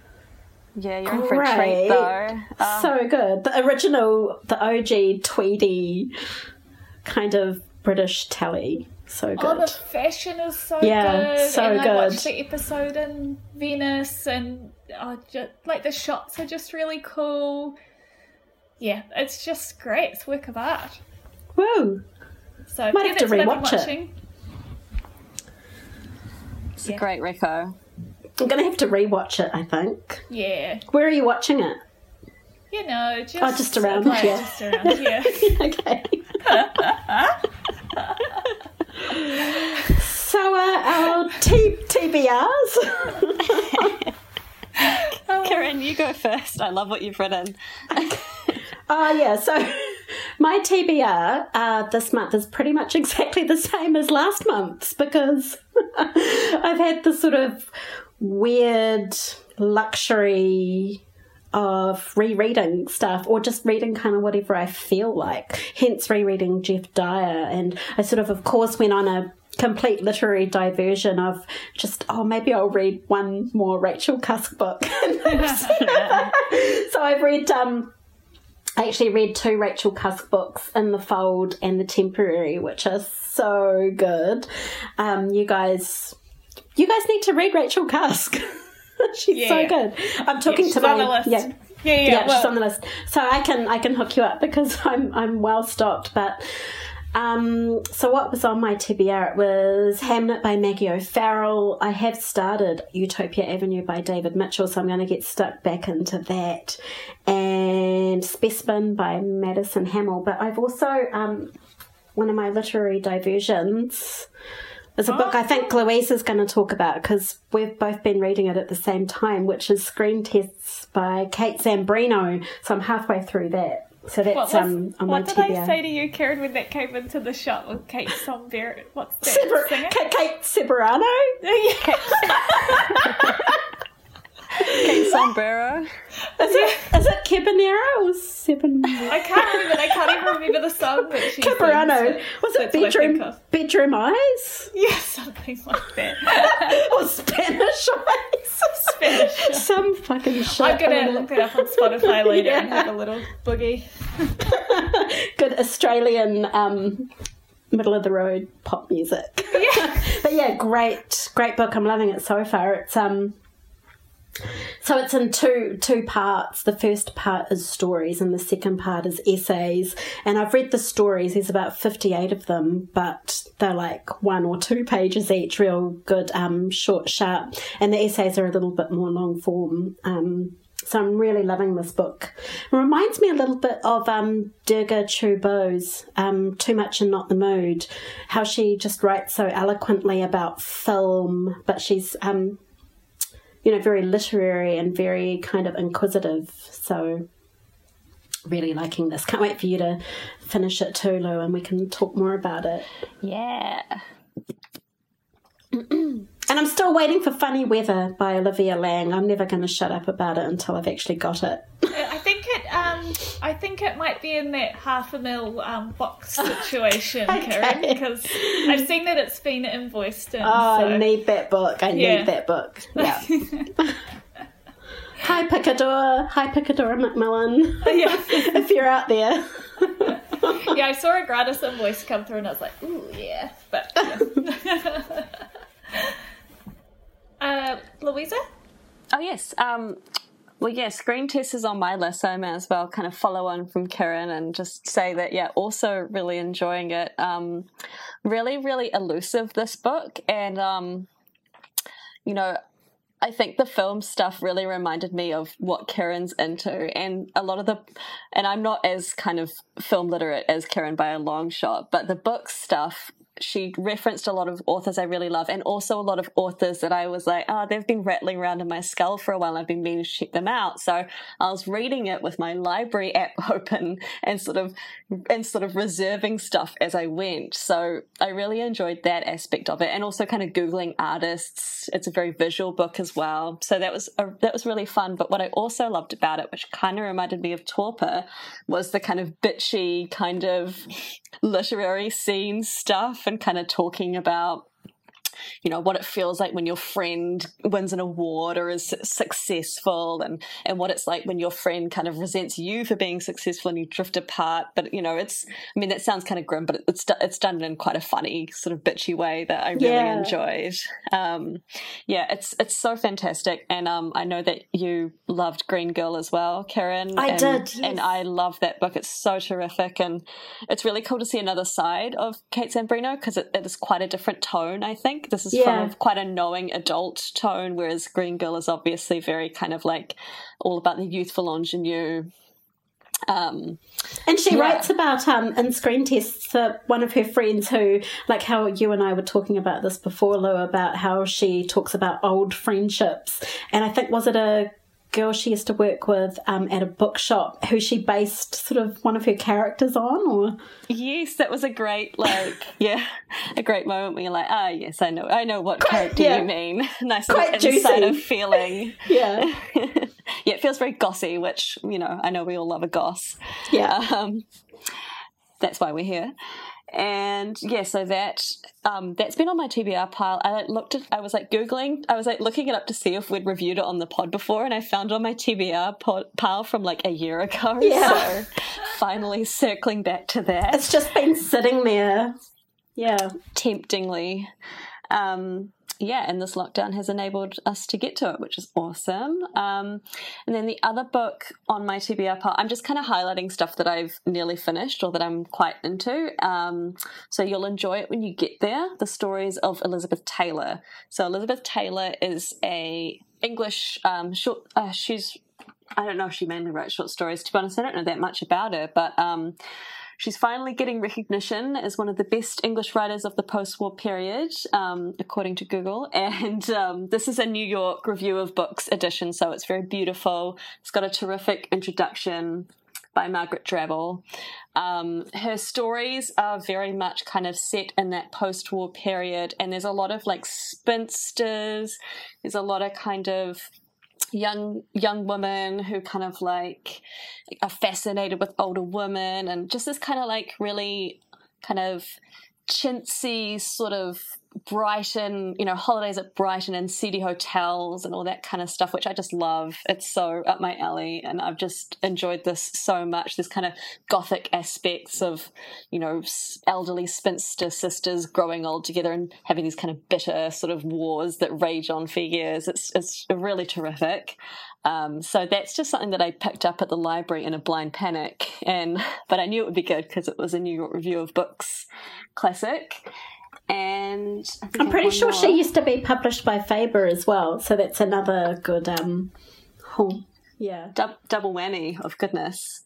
Yeah, you're in for a Great. treat though. Um, so good. The original, the OG Tweedy kind of British telly. So good. Oh, the fashion is so Yeah, good. so and I good. watched the episode in Venice, and oh, just, like the shots are just really cool. Yeah, it's just great. It's work of art. Woo! So Might yeah, have to that's what rewatch it. watching. it's a great reco. I'm gonna have to rewatch it. I think. Yeah, Where are you watching it? you know, just Oh, just around, like, yeah. just around, [laughs] yeah. okay. so uh, our T- TBRs. [laughs] Kiran, you go first. I love what you've written. [laughs] Oh yeah, so my TBR uh, this month is pretty much exactly the same as last month's because I've had this sort of weird luxury of rereading stuff or just reading kind of whatever I feel like. Hence rereading Geoff Dyer and I sort of of course went on a complete literary diversion of just oh maybe I'll read one more Rachel Cusk book. [laughs] [laughs] [laughs] so I've read um I actually read two Rachel Cusk books in the Fold and the Temporary, which are so good. Um, you guys, you guys need to read Rachel Cusk. [laughs] she's so Yeah. good. I'm talking she's to my the list. yeah. Yeah, yeah, Yeah, well- she's on the list. So I can I can hook you up because [laughs] I'm I'm well stocked. But um, so what was on my TBR? It was Hamnet by Maggie O'Farrell. I have started Utopia Avenue by David Mitchell, so I'm going to get stuck back into that. And Specimen by Madison Hamill. But I've also um, one of my literary diversions. Is a book I think Louise is going to talk about because we've both been reading it at the same time, which is Screen Tests by Kate Zambreno. So I'm halfway through that. So that's What, was, um, on my what did TBR. I say to you, Kiran, when that came into the shop with Kate Somber? What's that singer? Kate, Kate Severano? [laughs] [laughs] Kate [laughs] Sombrero. Is it, is it Cabanero or Seven? I can't remember. I can't even remember the song that she Cabarano. Was it That's what bedroom bedroom eyes Yeah, something like that. [laughs] or Spanish eyes? Spanish. Some fucking shit. I'm gonna look that up on Spotify later and have a little boogie. [laughs] good Australian um, middle of the road pop music. but yeah, great, great book. I'm loving it so far. It's um, So it's in two two parts. The first part is stories, and the second part is essays. And I've read the stories. There's about fifty eight of them, but they're like one or two pages each, real good, um, short, sharp. And the essays are a little bit more long form. Um, so I'm really loving this book. It reminds me a little bit of um, Durga Chew-Bose's um, Too Much and Not the Mood, how she just writes so eloquently about film, but she's um, you know, very literary and very kind of inquisitive. So, really liking this. Can't wait for you to finish it too, Lou, and we can talk more about it. Yeah. [clears throat] And I'm still waiting for Funny Weather by Olivia Laing. I'm never going to shut up about it until I've actually got it. I think it. Um, I think it might be in that half a mil um, box [laughs] situation, Okay. Kiran, because I've seen that it's been invoiced. In, Oh, so. I need that book. I Yeah. need that book. Yeah. [laughs] Hi, Picador. Hi, Picador Macmillan. [laughs] Yeah. if you're out there. yeah, I saw a gratis invoice come through, and I was like, "Ooh, yeah." But yeah. Uh, Louisa, Oh yes. Um, well, yeah, Screen Test is on my list, so I may as well kind of follow on from Kiran and just say that, yeah, also really enjoying it. Um, really, really elusive this book, and um, you know, I think the film stuff really reminded me of what Kiran's into, and a lot of the, and I'm not as kind of film literate as Kiran by a long shot, but the book stuff. She referenced a lot of authors I really love, and also a lot of authors that I was like, oh, they've been rattling around in my skull for a while. I've been meaning to check them out. So I was reading it with my library app [laughs] open and sort of and sort of reserving stuff as I went. So I really enjoyed that aspect of it, and also kind of googling artists. It's a very visual book as well, so that was a, that was really fun. But what I also loved about it, which kind of reminded me of Torpor, was the kind of bitchy kind of literary scene stuff, and kind of talking about you know what it feels like when your friend wins an award or is successful and and what it's like when your friend kind of resents you for being successful and you drift apart. But you know it's i mean that sounds kind of grim but it's it's done in quite a funny sort of bitchy way that i really Yeah. enjoyed. Um yeah it's it's so fantastic. And um i know that you loved green girl as well Kiran I and, did, and i love that book. It's so terrific. And it's really cool to see another side of Kate Zambreno because it, it is quite a different tone. I think this is Yeah. from quite a knowing adult tone, whereas Green Girl is obviously very kind of like all about the youthful ingenue. Um, And she Yeah. writes about um in screen tests for one of her friends who, like how you and I were talking about this before, Lou, about how she talks about old friendships. And I think was it a girl she used to work with um, at a bookshop who she based sort of one of her characters on, or yes, that was a great like [laughs] yeah, a great moment where you're like, ah, yes, I know, I know what character yeah. you mean. [laughs] nice Quite little insider juicy. feeling. [laughs] yeah, yeah, it feels very gossy, which you know I know we all love a goss. yeah. um, that's why we're here. And yeah, so that um, that's been on my TBR pile. I like, looked at, I was like googling, I was like looking it up to see if we'd reviewed it on the pod before, and I found it on my TBR pod, pile from like a year ago. [laughs] Yeah. So finally circling back to that It's just been sitting there. Yeah. temptingly. Um, yeah, and this lockdown has enabled us to get to it, which is awesome. Um, and then the other book on my TBR pile, I'm just kind of highlighting stuff that I've nearly finished or that I'm quite into. Um, so you'll enjoy it when you get there. The stories of Elizabeth Taylor. So Elizabeth Taylor is a English um, short. Uh, she's I don't know if she mainly wrote short stories. To be honest, I don't know that much about her, but um, she's finally getting recognition as one of the best English writers of the post-war period, um, according to Google. [laughs] And um, this is a New York Review of Books edition, so it's very beautiful. It's got a terrific introduction by Margaret Drabble. Um, her stories are very much kind of set in that post-war period, and there's a lot of like spinsters. There's a lot of kind of young young women who kind of like are fascinated with older women and just this kind of like really kind of chintzy sort of Brighton, you know, holidays at Brighton and city hotels and all that kind of stuff, which I just love. It's so up my alley, and I've just enjoyed this so much. This kind of gothic aspects of, you know, elderly spinster sisters growing old together and having these kind of bitter sort of wars that rage on for years. It's it's really terrific. Um, so that's just something that I picked up at the library in a blind panic, and [laughs] but I knew it would be good because it was a New York Review of Books classic and I'm pretty sure more. she used to be published by Faber as well. So that's another good um, oh, yeah, du- double whammy of goodness.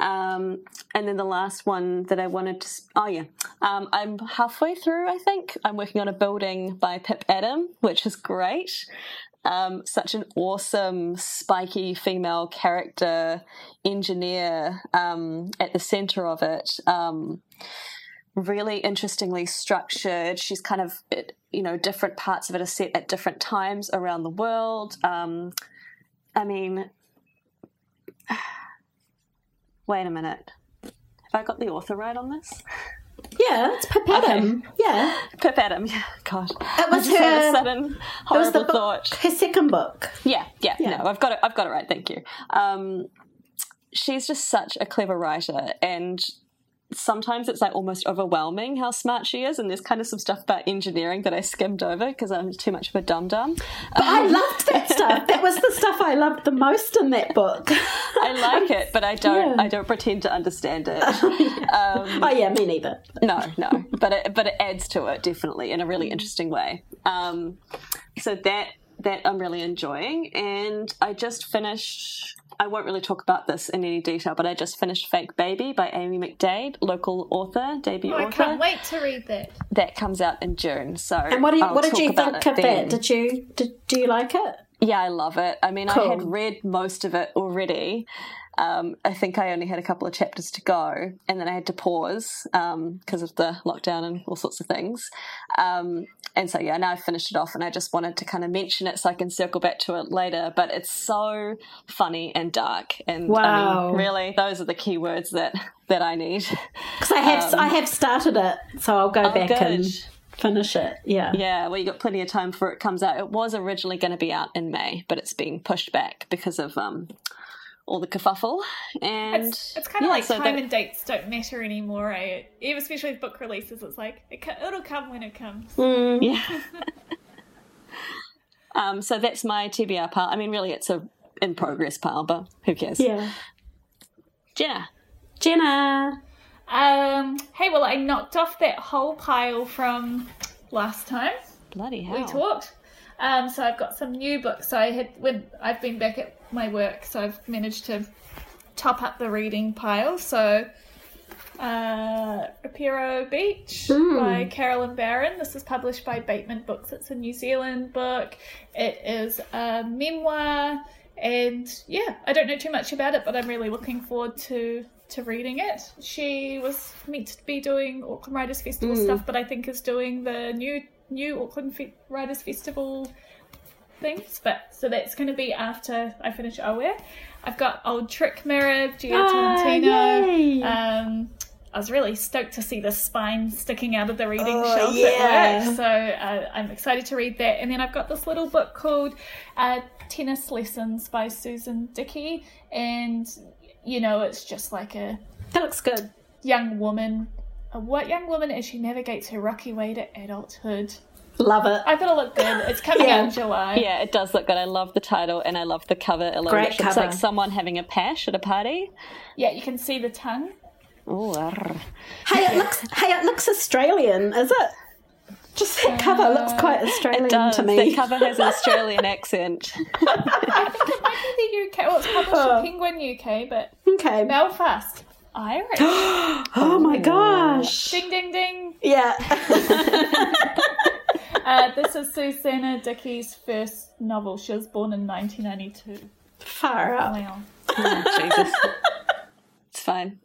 Um, and then the last one that I wanted to, oh yeah, um, I'm halfway through. I think I'm working on a building by Pip Adam, which is great. Um, such an awesome, spiky female character engineer um, at the center of it. Really interestingly structured. She's kind of, you know, different parts of it are set at different times around the world. Um, I mean, [sighs] wait a minute. Have I got the author right on this? Yeah, it's Pip Adam. Okay. Yeah, Pip Adam. Yeah, God, it was her. sudden horrible was the book, thought. Her second book. Yeah, yeah, yeah. No, I've got it. I've got it right. Thank you. Um, she's just such a clever writer, and sometimes it's like almost overwhelming how smart she is and there's kind of some stuff about engineering that I skimmed over because I'm too much of a dum dum. But um, I loved that [laughs] stuff. That was the stuff I loved the most in that book. [laughs] I like it, but I don't. Yeah. I don't pretend to understand it. [laughs] Um, oh yeah, me neither. No, no, but it, but it adds to it definitely in a really interesting way. Um, so that that I'm really enjoying, and I just finished I won't really talk about this in any detail, but I just finished Fake Baby by Amy McDaid, local author, debut oh, author. I can't wait to read that. That comes out in June. So, and what, you, what did you think of then. that? Did you did, do you like it? Yeah, I love it. I mean, cool. I had read most of it already, um, I think I only had a couple of chapters to go, and then I had to pause because um, of the lockdown and all sorts of things. Um, and so, yeah, now I've finished it off, and I just wanted to kind of mention it so I can circle back to it later. But it's so funny and dark, and wow. I mean, really, those are the key words that that I need. Because I have I um, have started it, so I'll go oh, back good. and finish it. Yeah. Yeah, well, you got plenty of time before it comes out. It was originally going to be out in May, but it's being pushed back because of um, all the kerfuffle. And it's, it's kind of yeah, like so time that... and dates don't matter anymore. Eh? Even especially with book releases, it's like it, will come when it comes. Mm, yeah. [laughs] [laughs] um, so that's my TBR pile. I mean, really, it's a in progress pile, but who cares? Yeah. Jenna. Jenna. Um. Hey, well, I knocked off that whole pile from last time. Bloody hell. We talked. Um, so I've got some new books. So I had when I've been back at my work, so I've managed to top up the reading pile. So uh, Rapiro Beach mm. by Carolyn Barron. This is published by Bateman Books. It's a New Zealand book. It is a memoir, and yeah, I don't know too much about it, but I'm really looking forward to to reading it. She was meant to be doing Auckland Writers Festival mm. stuff, but I think is doing the new new Auckland Fe- Writers Festival things. But so that's going to be after I finish Auē. I've got Old Trick Mirror, Gio oh, Tolentino. Um, I was really stoked to see the spine sticking out of the reading oh, shelf yeah. at work. So uh, I'm excited to read that. And then I've got this little book called uh, Tennis Lessons by Susan Dickey. And, you know, it's just like a. That looks good. Young woman. A what young woman as she navigates her rocky way to adulthood. Love it. I thought it looked good. It's coming yeah. out in July. Yeah, it does look good. I love the title and I love the cover. It Great cover. looks like someone having a pash at a party. Yeah, you can see the tongue. Ooh, hey, it looks. Hey, it looks Australian. Is it? Just that cover looks uh, quite Australian to me. The cover has an [laughs] Australian accent. I think it might be the UK. Well, it's published oh. in Penguin UK, but okay. Belfast. Irish. [gasps] oh my gosh. Ding, ding, ding. Yeah. [laughs] uh, this is Susannah Dickey's first novel. She was born in 1992. Far out. Wow. Oh, Jesus. [laughs] it's fine.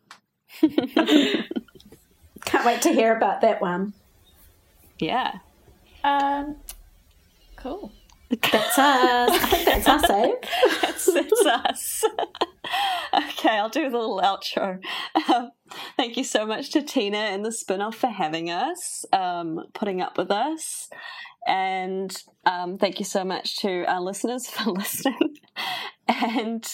[laughs] Can't wait to hear about that one. Yeah. Um, cool. That's us. I think that's us, eh? that's, that's us. Okay, I'll do the little outro. Um, thank you so much to Tina and the spin-off for having us, um, putting up with us. And um, thank you so much to our listeners [laughs] for listening. and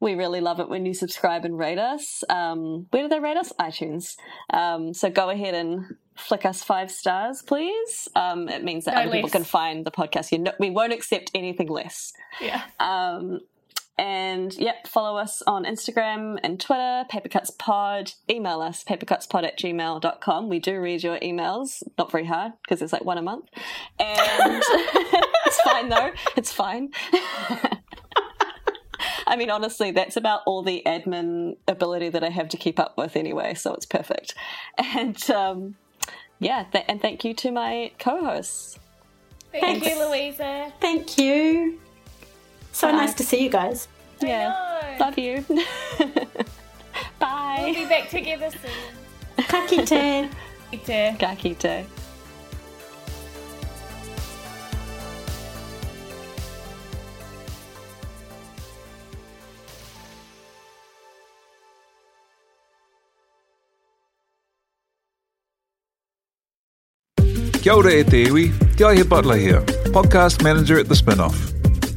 we really love it when you subscribe and rate us. Um, where do they rate us? iTunes. Um, so go ahead and flick us five stars, please. Um, it means that No other people can find the podcast. You know, we won't accept anything less. Yeah. Um, and yep, follow us on Instagram and Twitter, Papercuts Pod. Email us, papercutspod at gmail.com. We do read your emails, not very hard because it's like one a month. And [laughs] it's fine though, it's fine. [laughs] I mean, honestly, that's about all the admin ability that I have to keep up with anyway, so it's perfect. And um, yeah, th- and thank you to my co hosts. Thank Thanks. you, Louisa. Thank you. So Bye. nice to see you guys. Yeah, know. love you. [laughs] Bye. We'll be back together soon. Ka kite. Later. Ka kite. Kia ora e te iwi, Te Aihe Butler here, podcast manager at The Spinoff.